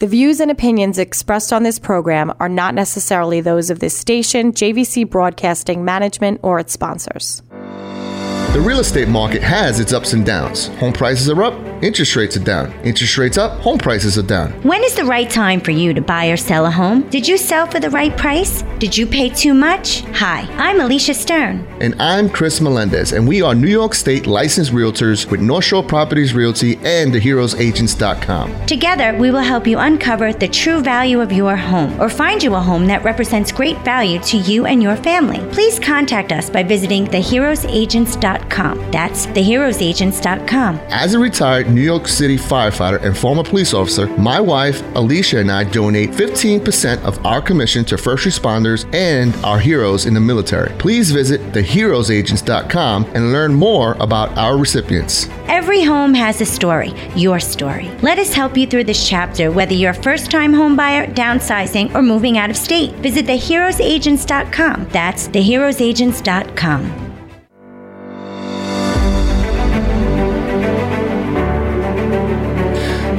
The views and opinions expressed on this program are not necessarily those of this station, JVC Broadcasting Management, or its sponsors. The real estate market has its ups and downs. Home prices are up, interest rates are down. Interest rates up, home prices are down. When is the right time for you to buy or sell a home? Did you sell for the right price? Did you pay too much? Hi, I'm Alysia Stern. And I'm Cris Melendez, and we are New York State licensed realtors with North Shore Properties Realty and theheroesagents.com. Together, we will help you uncover the true value of your home or find you a home that represents great value to you and your family. Please contact us by visiting theheroesagents.com. That's theheroesagents.com. As a retired New York City firefighter and former police officer, my wife, Alysia, and I donate 15% of our commission to first responders and our heroes in the military. Please visit theheroesagents.com and learn more about our recipients. Every home has a story, your story. Let us help you through this chapter, whether you're a first time homebuyer, downsizing, or moving out of state. Visit theheroesagents.com. That's theheroesagents.com.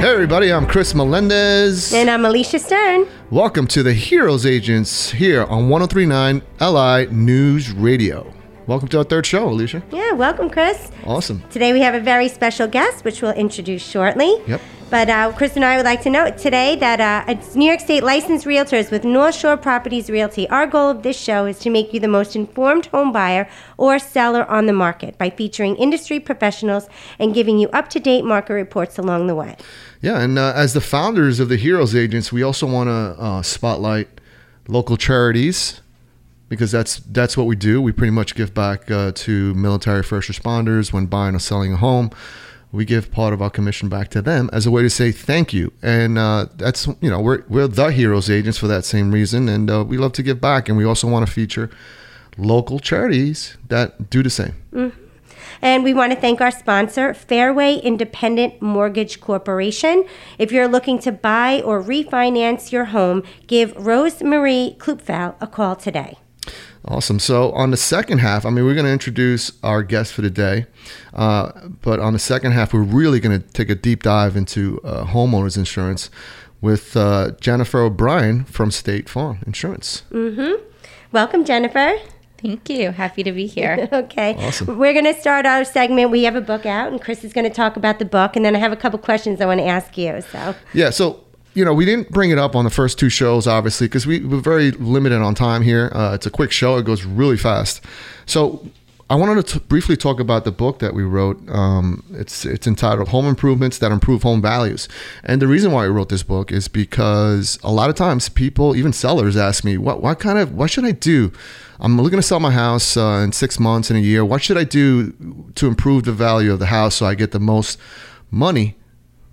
Hey, everybody, I'm Cris Melendez. And I'm Alysia Stern. Welcome to the Heroes Agents here on 1039 LI News Radio. Welcome to our third show, Alysia. Yeah, welcome, Cris. Awesome. Today we have a very special guest, which we'll introduce shortly. Yep. But uh, Cris and I would like to note today that uh, it's New York State licensed realtors with North Shore Properties Realty. Our goal of this show is to make you the most informed home buyer or seller on the market by featuring industry professionals and giving you up to date market reports along the way. Yeah, and uh, as the founders of the Heroes Agents, we also want to uh, spotlight local charities because that's that's what we do. We pretty much give back uh, to military first responders when buying or selling a home. We give part of our commission back to them as a way to say thank you, and uh, that's you know we're we're the Heroes Agents for that same reason, and uh, we love to give back, and we also want to feature local charities that do the same. And we want to thank our sponsor, Fairway Independent Mortgage Corporation. If you're looking to buy or refinance your home, give Rosemarie Kluepfel a call today. Awesome. So on the second half, I mean, we're going to introduce our guest for today, uh, but on the second half, we're really going to take a deep dive into uh, homeowners insurance with uh, Jennifer O'Brien from State Farm Insurance. Mm-hmm. Welcome, Jennifer. Thank you. Happy to be here. Okay. Awesome. We're going to start our segment. We have a book out, and Cris is going to talk about the book, and then I have a couple questions I want to ask you. So, Yeah. So you know, we didn't bring it up on the first two shows, obviously, because we were very limited on time here. Uh, it's a quick show; it goes really fast. So. I wanted to t- briefly talk about the book that we wrote. Um, it's it's entitled "Home Improvements That Improve Home Values," and the reason why I wrote this book is because a lot of times people, even sellers, ask me, "What what kind of what should I do? I'm looking to sell my house uh, in six months in a year. What should I do to improve the value of the house so I get the most money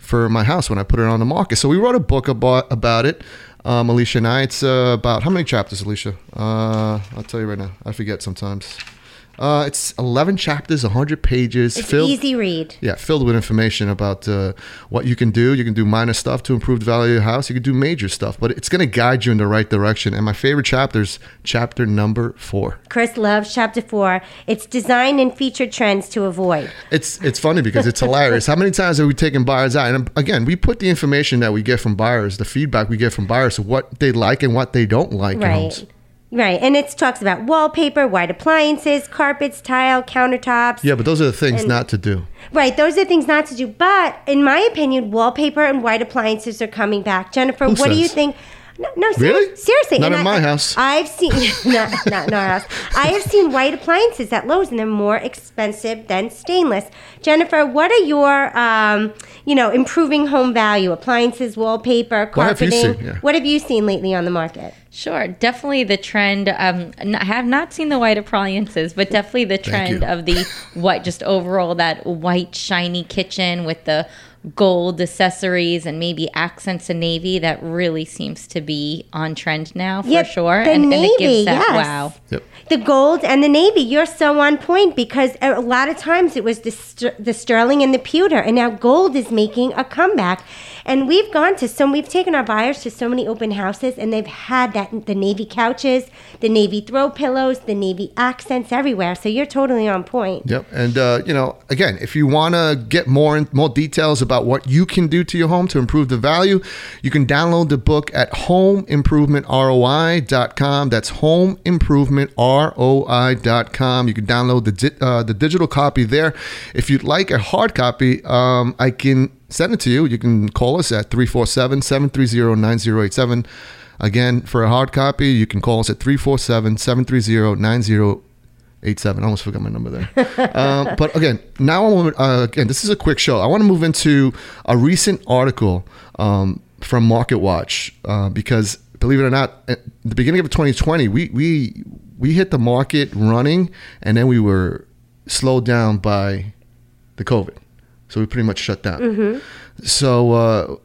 for my house when I put it on the market?" So we wrote a book about about it. Um, Alysia and I. It's uh, about how many chapters, Alysia? Uh, I'll tell you right now. I forget sometimes. Uh, it's 11 chapters, 100 pages. it's filled, easy read. Yeah, filled with information about uh, what you can do. You can do minor stuff to improve the value of your house. You can do major stuff, but it's going to guide you in the right direction. And my favorite chapter is chapter number four. Cris loves chapter four. It's design and featured trends to avoid. It's it's funny because it's hilarious. How many times have we taken buyers out? And again, we put the information that we get from buyers, the feedback we get from buyers, what they like and what they don't like. Right. Right. And it talks about wallpaper, white appliances, carpets, tile, countertops. Yeah, but those are the things not to do. Right. Those are things not to do. But in my opinion, wallpaper and white appliances are coming back. Jennifer, Who what do you think? No, no Really? seriously. Not And in my house. I've seen, not, not in our house. I have seen white appliances at Lowe's and they're more expensive than stainless. Jennifer, what are your, um, you know, improving home value? Appliances, wallpaper, What have you carpeting. seen? Yeah. What have you seen lately on the market? Sure, definitely the trend. Um, n- I have not seen the white appliances, but definitely the trend of the white, just overall that white shiny kitchen with the gold accessories and maybe accents in navy. That really seems to be on trend now for Yep, sure, the and, and it gives that yes. wow. Yep. The gold and the navy, you're so on point because a lot of times it was the, ster- the sterling and the pewter, and now gold is making a comeback. And we've gone to some, we've taken our buyers to so many open houses, and they've had that the navy couches, the navy throw pillows, the navy accents everywhere. So you're totally on point. Yep. And uh, you know, again, if you want to get more in, more details about what you can do to your home to improve the value. You can download the book at homeimprovementroi.com. That's homeimprovementroi.com. You can download the di- uh, the digital copy there. If you'd like a hard copy, um, I can send it to you. You can call us at 347 730 9087. Again, for a hard copy, you can call us at 347 730 9087. I almost forgot my number there. um, but again, now I want uh, again, this is a quick show. I want to move into a recent article um, from Market Watch uh, because, believe it or not, at the beginning of 2020, we, we, we hit the market running and then we were slowed down by the COVID. So we pretty much shut down. So uh,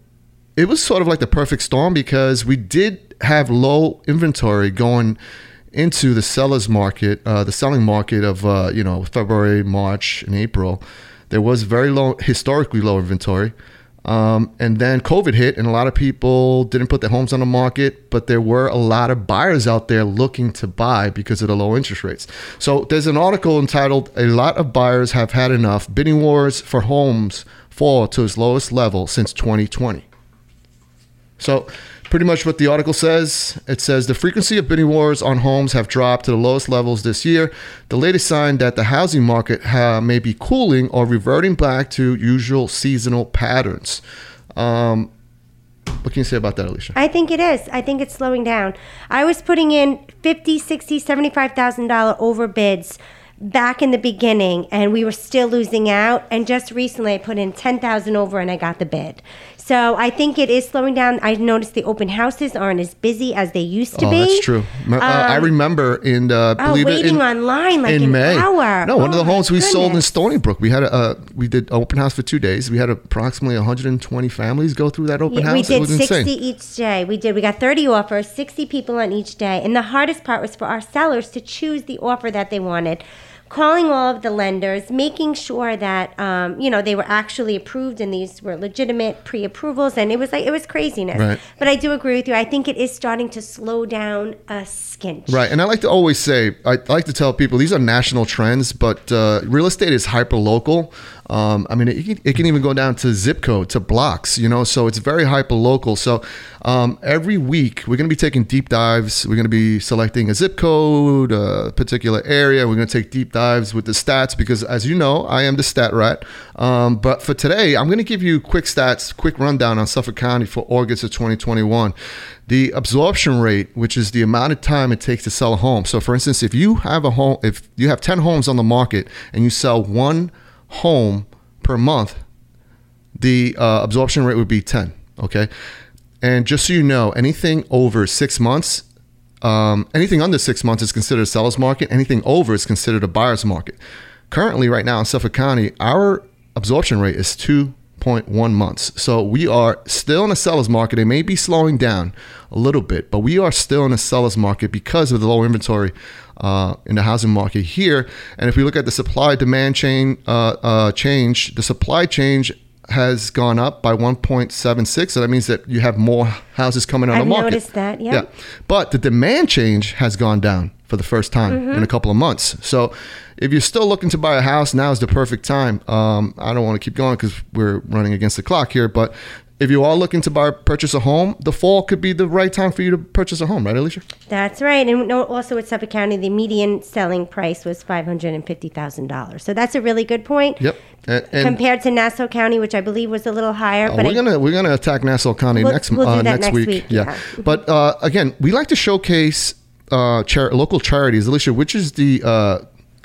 it was sort of like the perfect storm because we did have low inventory going into the sellers market, uh, the selling market of uh, you know February, March, and April. There was very low, historically low inventory. Um, and then COVID hit, and a lot of people didn't put their homes on the market, but there were a lot of buyers out there looking to buy because of the low interest rates. So there's an article entitled A Lot of Buyers Have Had Enough Bidding Wars for Homes Fall to its Lowest Level Since 2020. So, pretty much what the article says it says the frequency of bidding wars on homes have dropped to the lowest levels this year. The latest sign that the housing market ha- may be cooling or reverting back to usual seasonal patterns. Um, what can you say about that, Alysia? I think it is. I think it's slowing down. I was putting in 50, 60, 75,000 dollar overbids back in the beginning and we were still losing out and just recently I put in 10,000 over and I got the bid. So I think it is slowing down. I noticed the open houses aren't as busy as they used to oh, be. that's true. Uh, I Um, remember in uh, Oh, believe it waiting in, online like in an May. hour. No, one of Oh, the my homes we sold in. Stony Brook. We had a uh, we did open house for two days. We had approximately 120 families go through that open Yeah, house. we did was 60 insane. each day. We did. We got 30 offers, 60 people on each day. And the hardest part was for our sellers to choose the offer that they wanted. Calling all of the lenders, making sure that um, you know they were actually approved and these were legitimate pre-approvals, and it was like it was craziness. Right. But I do agree with you. I think it is starting to slow down a skinch. Right, and I like to always say, I like to tell people these are national trends, but uh, real estate is hyper local. Um, I mean, it, can- it can even go down to zip code, to blocks, you know, so it's very hyper local. So um, every week we're going to be taking deep dives. We're going to be selecting a zip code, a particular area. We're going to take deep dives with the stats because, as you know, I am the stat rat. Um, but for today, I'm going to give you quick stats, quick rundown on Suffolk County for August of 2021 the absorption rate, which is the amount of time it takes to sell a home. So, for instance, if you have a home, if you have 10 homes on the market and you sell one home per month, the uh, absorption rate would be 10. Okay. And just so you know, anything over six months, um, anything under six months is considered a seller's market. Anything over is considered a buyer's market. Currently, right now in Suffolk County, our absorption rate is 2.1 months. So we are still in a seller's market. It may be slowing down a little bit, but we are still in a seller's market because of the low inventory uh, in the housing market here. And if we look at the supply demand chain uh, uh, change, the supply change has gone up by 1.76. So that means that you have more houses coming on I've the market. I noticed that, yeah. But the demand change has gone down for the first time Mm-hmm. in a couple of months. So if you're still looking to buy a house, now is the perfect time. Um, I don't want to keep going because we're running against the clock here. But if you are looking to buy purchase a home, the fall could be the right time for you to purchase a home, right, Alysia? That's right. And also with Suffolk County, the median selling price was $550,000. So that's a really good point. Yep. And, and compared to Nassau County, which I believe was a little higher. Uh, but we're I- gonna we're gonna attack Nassau County We'll- next we'll uh, next, next week. week, Yeah, yeah. but uh, again, we like to showcase uh, char- local charities. Alysia, which is the uh,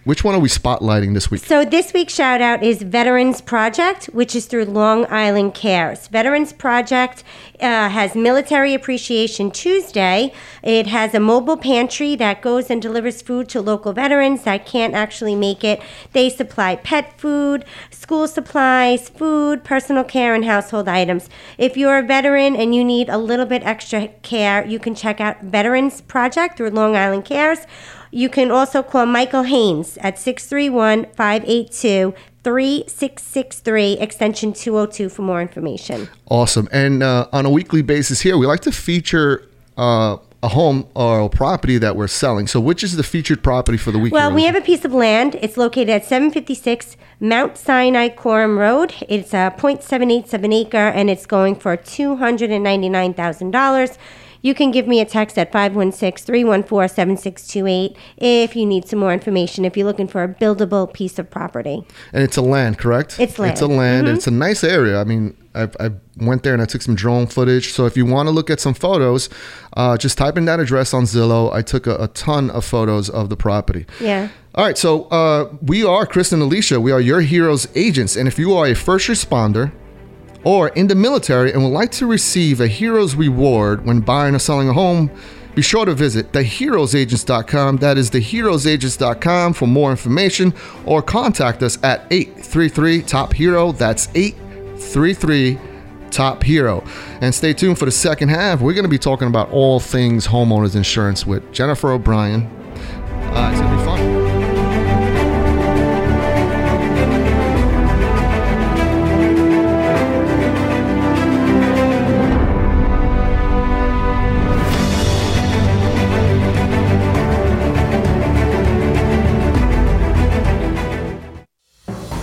which one are we spotlighting this week? So this week's shout out is Veterans Project, which is through Long Island Cares. Veterans Project uh, has Military Appreciation Tuesday. It has a mobile pantry that goes and delivers food to local veterans that can't actually make it. They supply pet food, school supplies, food, personal care, and household items. If you're a veteran and you need a little bit extra care, you can check out Veterans Project through Long Island Cares. You can also call Michael Haynes at 631 582 3663, extension 202 for more information. Awesome. And uh, on a weekly basis here, we like to feature uh, a home or a property that we're selling. So, which is the featured property for the week? Well, we have a piece of land. It's located at 756 Mount Sinai Coram Road. It's a .787 acre, and it's going for $299,000. You can give me a text at 516-314-7628 if you need some more information, if you're looking for a buildable piece of property. and it's a land, correct? It's land. It's a land. and It's a nice area. I mean, I, I went there and I took some drone footage. So if you want to look at some photos, uh, just type in that address on Zillow. I took a, a ton of photos of the property. Yeah. All right, so uh, we are Cris and Alysia. We are your heroes agents, and if you are a first responder or in the military and would like to receive a hero's reward when buying or selling a home, be sure to visit theheroesagents.com. That is theheroesagents.com for more information, or contact us at 833 Top Hero. That's 833 Top Hero. And stay tuned for the second half. We're going to be talking about all things homeowners insurance with Jennifer O'Brien. Uh, it's going to be fun.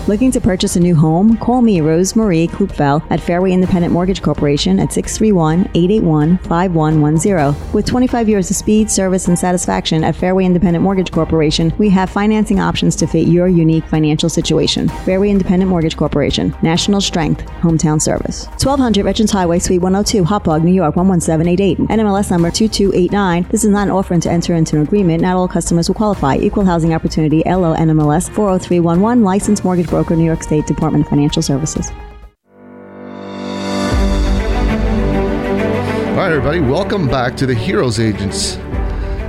Looking to purchase a new home? Call me, Rosemarie Kluepfel, at Fairway Independent Mortgage Corporation at 631 881 5110. With 25 years of speed, service, and satisfaction at Fairway Independent Mortgage Corporation, we have financing options to fit your unique financial situation. Fairway Independent Mortgage Corporation, national strength, hometown service. 1200 Veterans Highway, Suite 102, Hauppauge, New York 11788. NMLS number 2289. This is not an offer to enter into an agreement. Not all customers will qualify. Equal Housing Opportunity, LO NMLS 40311, licensed mortgage broker, New York State Department of Financial Services. All right, everybody, welcome back to the Heroes Agents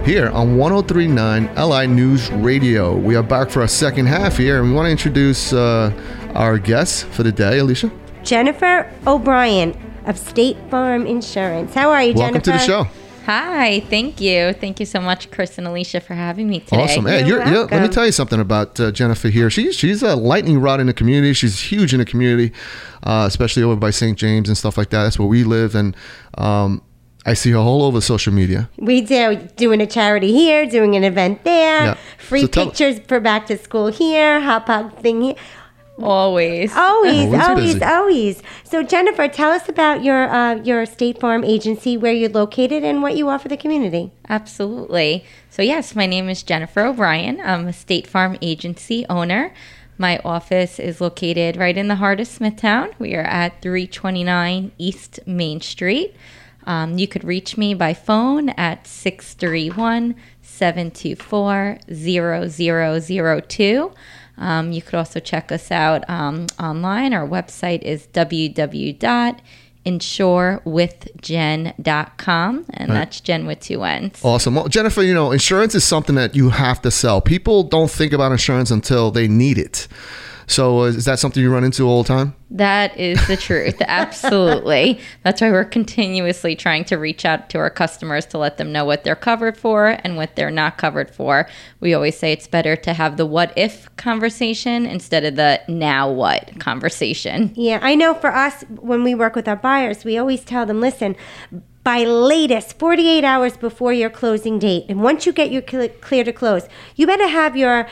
here on 1039 LI News Radio. We are back for our second half here, and we want to introduce uh, our guests for the day, Alysia. Jennifer O'Brien of State Farm Insurance. How are you, Welcome Jennifer? Welcome to the show. Hi, thank you. Thank you so much, Cris and Alysia, for having me today. Awesome. Hey, You're you're, you're, let me tell you something about uh, Jennifer here. She's she's a lightning rod in the community. She's huge in the community, uh, especially over by St. James and stuff like that. That's where we live, and um, I see her all over social media. We do doing a charity here, doing an event there, Yeah. free So tell- pictures for back to school here, hot pot thing here. Always. Always, Always always, busy. always. So Jennifer, tell us about your uh, your State Farm agency, where you're located, and what you offer the community. Absolutely. So, yes, my name is Jennifer O'Brien. I'm a State Farm agency owner. My office is located right in the heart of Smithtown. We are at 329 East Main Street. Um, you could reach me by phone at 631 724 0002. Um, you could also check us out um, online. Our website is www.insurewithjen.com, and that's Jen with two N's. Awesome. Well, Jennifer, you know, insurance is something that you have to sell. People don't think about insurance until they need it. So, uh, is that something you run into all the time? That is the truth. Absolutely. That's why we're continuously trying to reach out to our customers to let them know what they're covered for and what they're not covered for. We always say it's better to have the what if conversation instead of the now what conversation. Yeah, I know. For us, when we work with our buyers, we always tell them, listen. By latest 48 hours before your closing date, and once you get your cl- clear to close, you better have your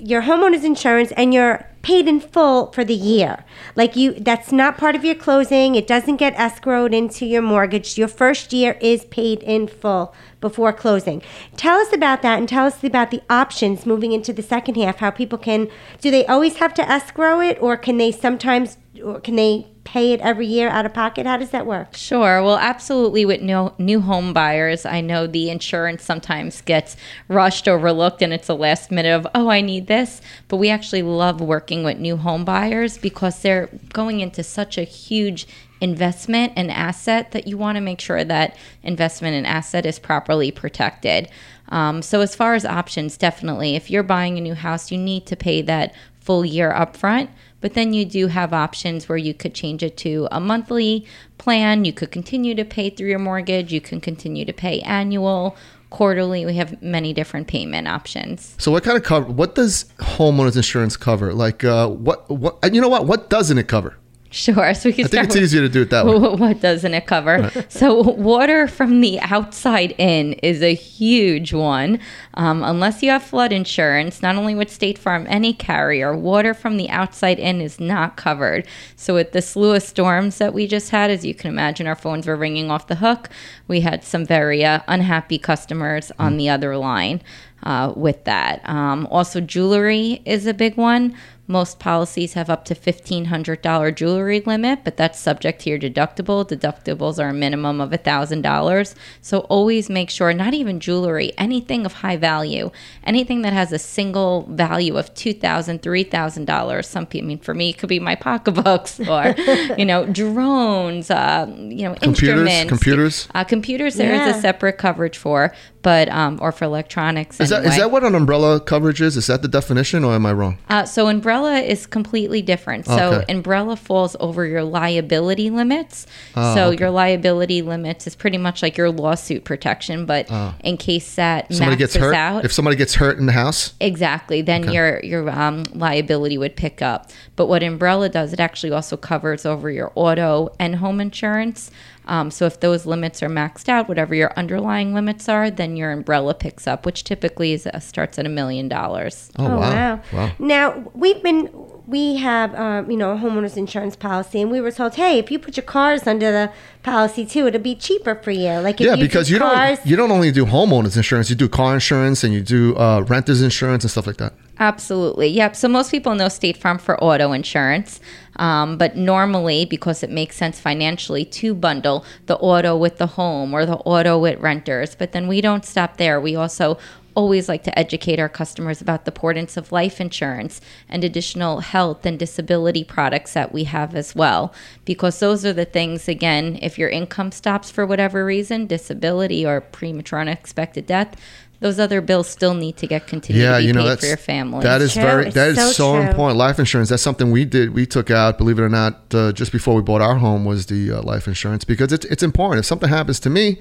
your homeowner's insurance and you're paid in full for the year. Like you that's not part of your closing. It doesn't get escrowed into your mortgage. Your first year is paid in full before closing. Tell us about that and tell us about the options moving into the second half. How people can do they always have to escrow it or can they sometimes or can they pay it every year out of pocket? How does that work? Sure. Well, absolutely. With new new home buyers, I know the insurance sometimes gets rushed, overlooked, and it's a last minute of oh, I need this. But we actually love working with new home buyers because they're going into such a huge investment and asset that you want to make sure that investment and asset is properly protected. Um, so as far as options, definitely, if you're buying a new house, you need to pay that full year upfront. But then you do have options where you could change it to a monthly plan. You could continue to pay through your mortgage. You can continue to pay annual, quarterly. We have many different payment options. So, what kind of cover? What does homeowners insurance cover? Like, uh, what? What? You know what? What doesn't it cover? Sure. So we can I think it's with- easier to do it that way. what doesn't it cover? So, water from the outside in is a huge one. Um, unless you have flood insurance, not only with State Farm, any carrier, water from the outside in is not covered. So, with the slew of storms that we just had, as you can imagine, our phones were ringing off the hook. We had some very uh, unhappy customers on the other line uh, with that. Um, also, jewelry is a big one. Most policies have up to $1,500 jewelry limit, but that's subject to your deductible. Deductibles are a minimum of $1,000. So always make sure, not even jewelry, anything of high value, anything that has a single value of $2,000, $3,000. Some people, I mean, for me, it could be my pocketbooks or, you know, drones, uh, you know, Computers? instruments. Computers? Uh, computers, there is Yeah. a separate coverage for, but, um, or for electronics. Is that is that what an umbrella coverage is? Is that the definition, or am I wrong? Uh, so umbrella is completely different. So Okay. umbrella falls over your liability limits. Oh, so okay. your liability limits is pretty much like your lawsuit protection, but in case that. Somebody gets hurt. out, If somebody gets hurt in the house, Exactly. Then Okay. your your um, liability would pick up. But what umbrella does, it actually also covers over your auto and home insurance. Um, so if those limits are maxed out, whatever your underlying limits are, then your umbrella picks up, which typically is, uh, starts at a million dollars. oh, Oh, wow. wow. wow. Now, we've been, we have, um, you know, a homeowner's insurance policy, and we were told, hey, if you put your cars under the policy too, it'll be cheaper for you. Like, if Yeah, you because you cars, don't you don't only do homeowners insurance, you do car insurance and you do uh, renters insurance and stuff like that. Absolutely. Yep. So most people know State Farm for auto insurance. Um, but normally, because it makes sense financially to bundle the auto with the home or the auto with renters. But then we don't stop there. We also always like to educate our customers about the importance of life insurance and additional health and disability products that we have as well. Because those are the things, again, if your income stops for whatever reason, disability or premature unexpected death, those other bills still need to get continued Yeah, to be you know paid that's for your family. that is True. very It's that is so so, true. important. Life insurance. That's something we did. We took out, believe it or not, uh, just before we bought our home was the uh, life insurance because it's it's important. If something happens to me,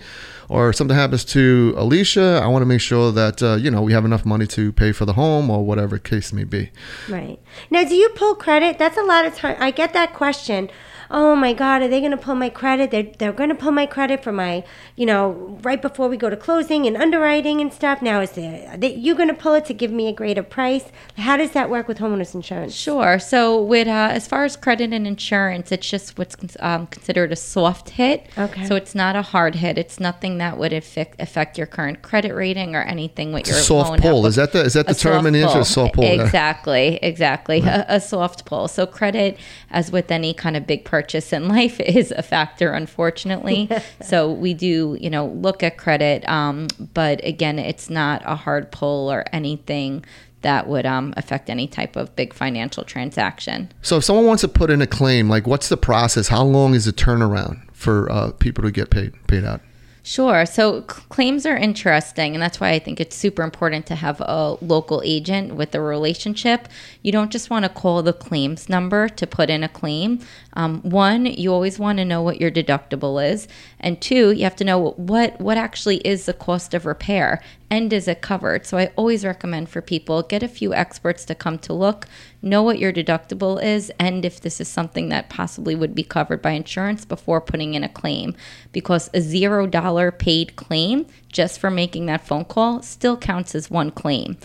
or something happens to Alicia, I want to make sure that uh, you know we have enough money to pay for the home or whatever case may be. Right. Now, do you pull credit? That's a lot of time. I get that question. Oh my God, are they going to pull my credit? They're, they're going to pull my credit for my, you know, right before we go to closing and underwriting and stuff. Now, is there, are they, you going to pull it to give me a greater price? How does that work with homeowners insurance? Sure. So, with uh, as far as credit and insurance, it's just what's um, considered a soft hit. Okay. So it's not a hard hit. It's nothing that would affect affect your current credit rating or anything with It's a your soft loan pull. Is that the- is that the a term in the industry? A soft pull, yeah. Exactly. Exactly. A, a soft pull. So credit, as with any kind of big purchase in life, is a factor, unfortunately. so we do, you know, look at credit, um, but again, it's not a hard pull or anything that would um, affect any type of big financial transaction. So if someone wants to put in a claim, like what's the process? How long is the turnaround for uh, people to get paid paid out? Sure. So claims are interesting, and that's why I think it's super important to have a local agent with a relationship. You don't just want to call the claims number to put in a claim. Um, one, you always want to know what your deductible is, and two, you have to know what what actually is the cost of repair and is it covered. So I always recommend for people get a few experts to come to look, know what your deductible is, and if this is something that possibly would be covered by insurance before putting in a claim, because a zero dollar paid claim just for making that phone call still counts as one claim.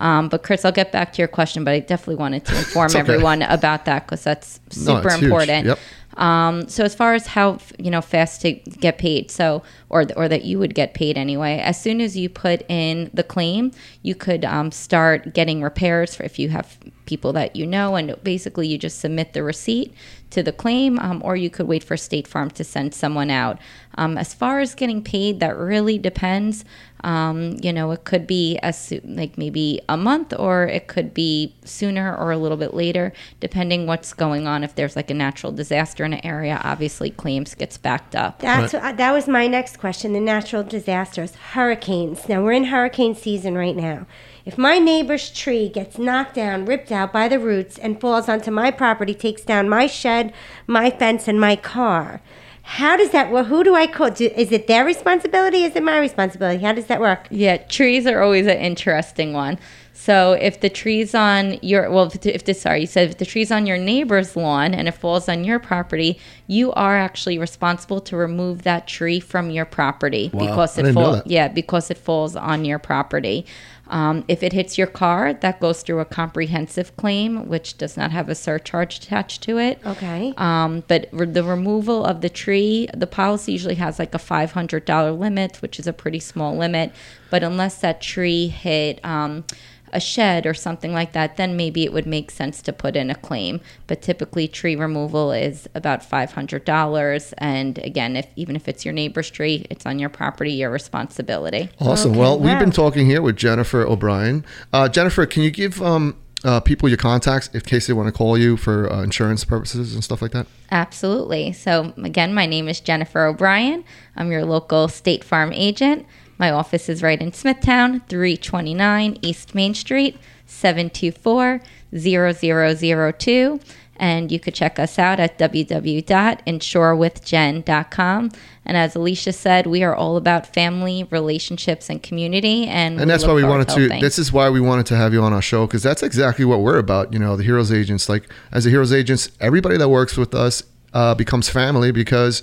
Um, but Cris, I'll get back to your question, but I definitely wanted to inform okay. everyone about that because that's super huge. important. Yep. Um, so as far as how you know fast to get paid, so or or that you would get paid anyway, as soon as you put in the claim, you could um, start getting repairs for if you have people that you know, and basically you just submit the receipt to the claim, um, or you could wait for State Farm to send someone out. Um, as far as getting paid, that really depends. Um, you know, it could be as soo- like maybe a month, or it could be sooner or a little bit later, depending what's going on. If there's like a natural disaster in an area, obviously claims gets backed up. That's uh, that was my next question. The natural disasters, hurricanes. Now we're in hurricane season right now. If my neighbor's tree gets knocked down, ripped out by the roots, and falls onto my property, takes down my shed, my fence, and my car, how does that work? Who do I call? Do, is it their responsibility? Is it my responsibility? How does that work? Yeah, trees are always an interesting one. So if the tree's on your well, if the, if the sorry, you said if the tree's on your neighbor's lawn and it falls on your property, you are actually responsible to remove that tree from your property Wow. because I it didn't know falls. that. Yeah, because it falls on your property. Um, if it hits your car, that goes through a comprehensive claim, which does not have a surcharge attached to it. Okay. Um, but re- the removal of the tree, the policy usually has like a $500 limit, which is a pretty small limit. But unless that tree hit um, a shed or something like that, then maybe it would make sense to put in a claim. But typically, tree removal is about $500. And again, if even if it's your neighbor's tree, it's on your property, your responsibility. Awesome. Okay, well, we've been talking here with Jennifer O'Brien. Uh, Jennifer, can you give um, uh, people your contacts in case they want to call you for uh, insurance purposes and stuff like that? Absolutely. So, again, my name is Jennifer O'Brien. I'm your local State Farm agent. My office is right in Smithtown, 329 East Main Street, 724 0002. And you could check us out at www.insurewithjen.com. And as Alysia said, we are all about family, relationships, and community. And, and that's why we wanted to helping. this is why we wanted to have you on our show because that's exactly what we're about you know the heroes agents like as the heroes agents everybody that works with us uh, becomes family because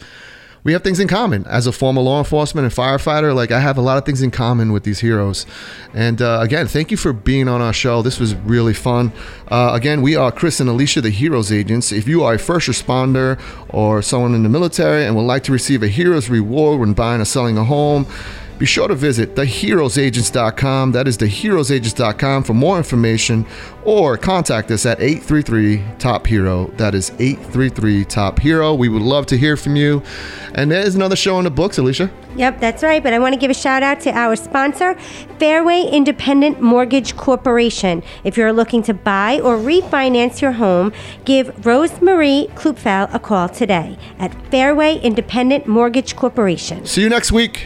we have things in common. As a former law enforcement and firefighter like i have a lot of things in common with these heroes. And uh, again thank you for being on our show. This was really fun. Uh, again we are cris and alysia the heroes agents. If you are a first responder or someone in the military and would like to receive a hero's reward when buying or selling a home be sure to visit theheroesagents.com. That is theheroesagents.com for more information or contact us at 833 Top Hero. That is 833 Top Hero. We would love to hear from you. And there's another show in the books, Alysia. Yep, that's right. But I want to give a shout out to our sponsor, Fairway Independent Mortgage Corporation. If you're looking to buy or refinance your home, give Rosemarie Kluepfel a call today at Fairway Independent Mortgage Corporation. See you next week.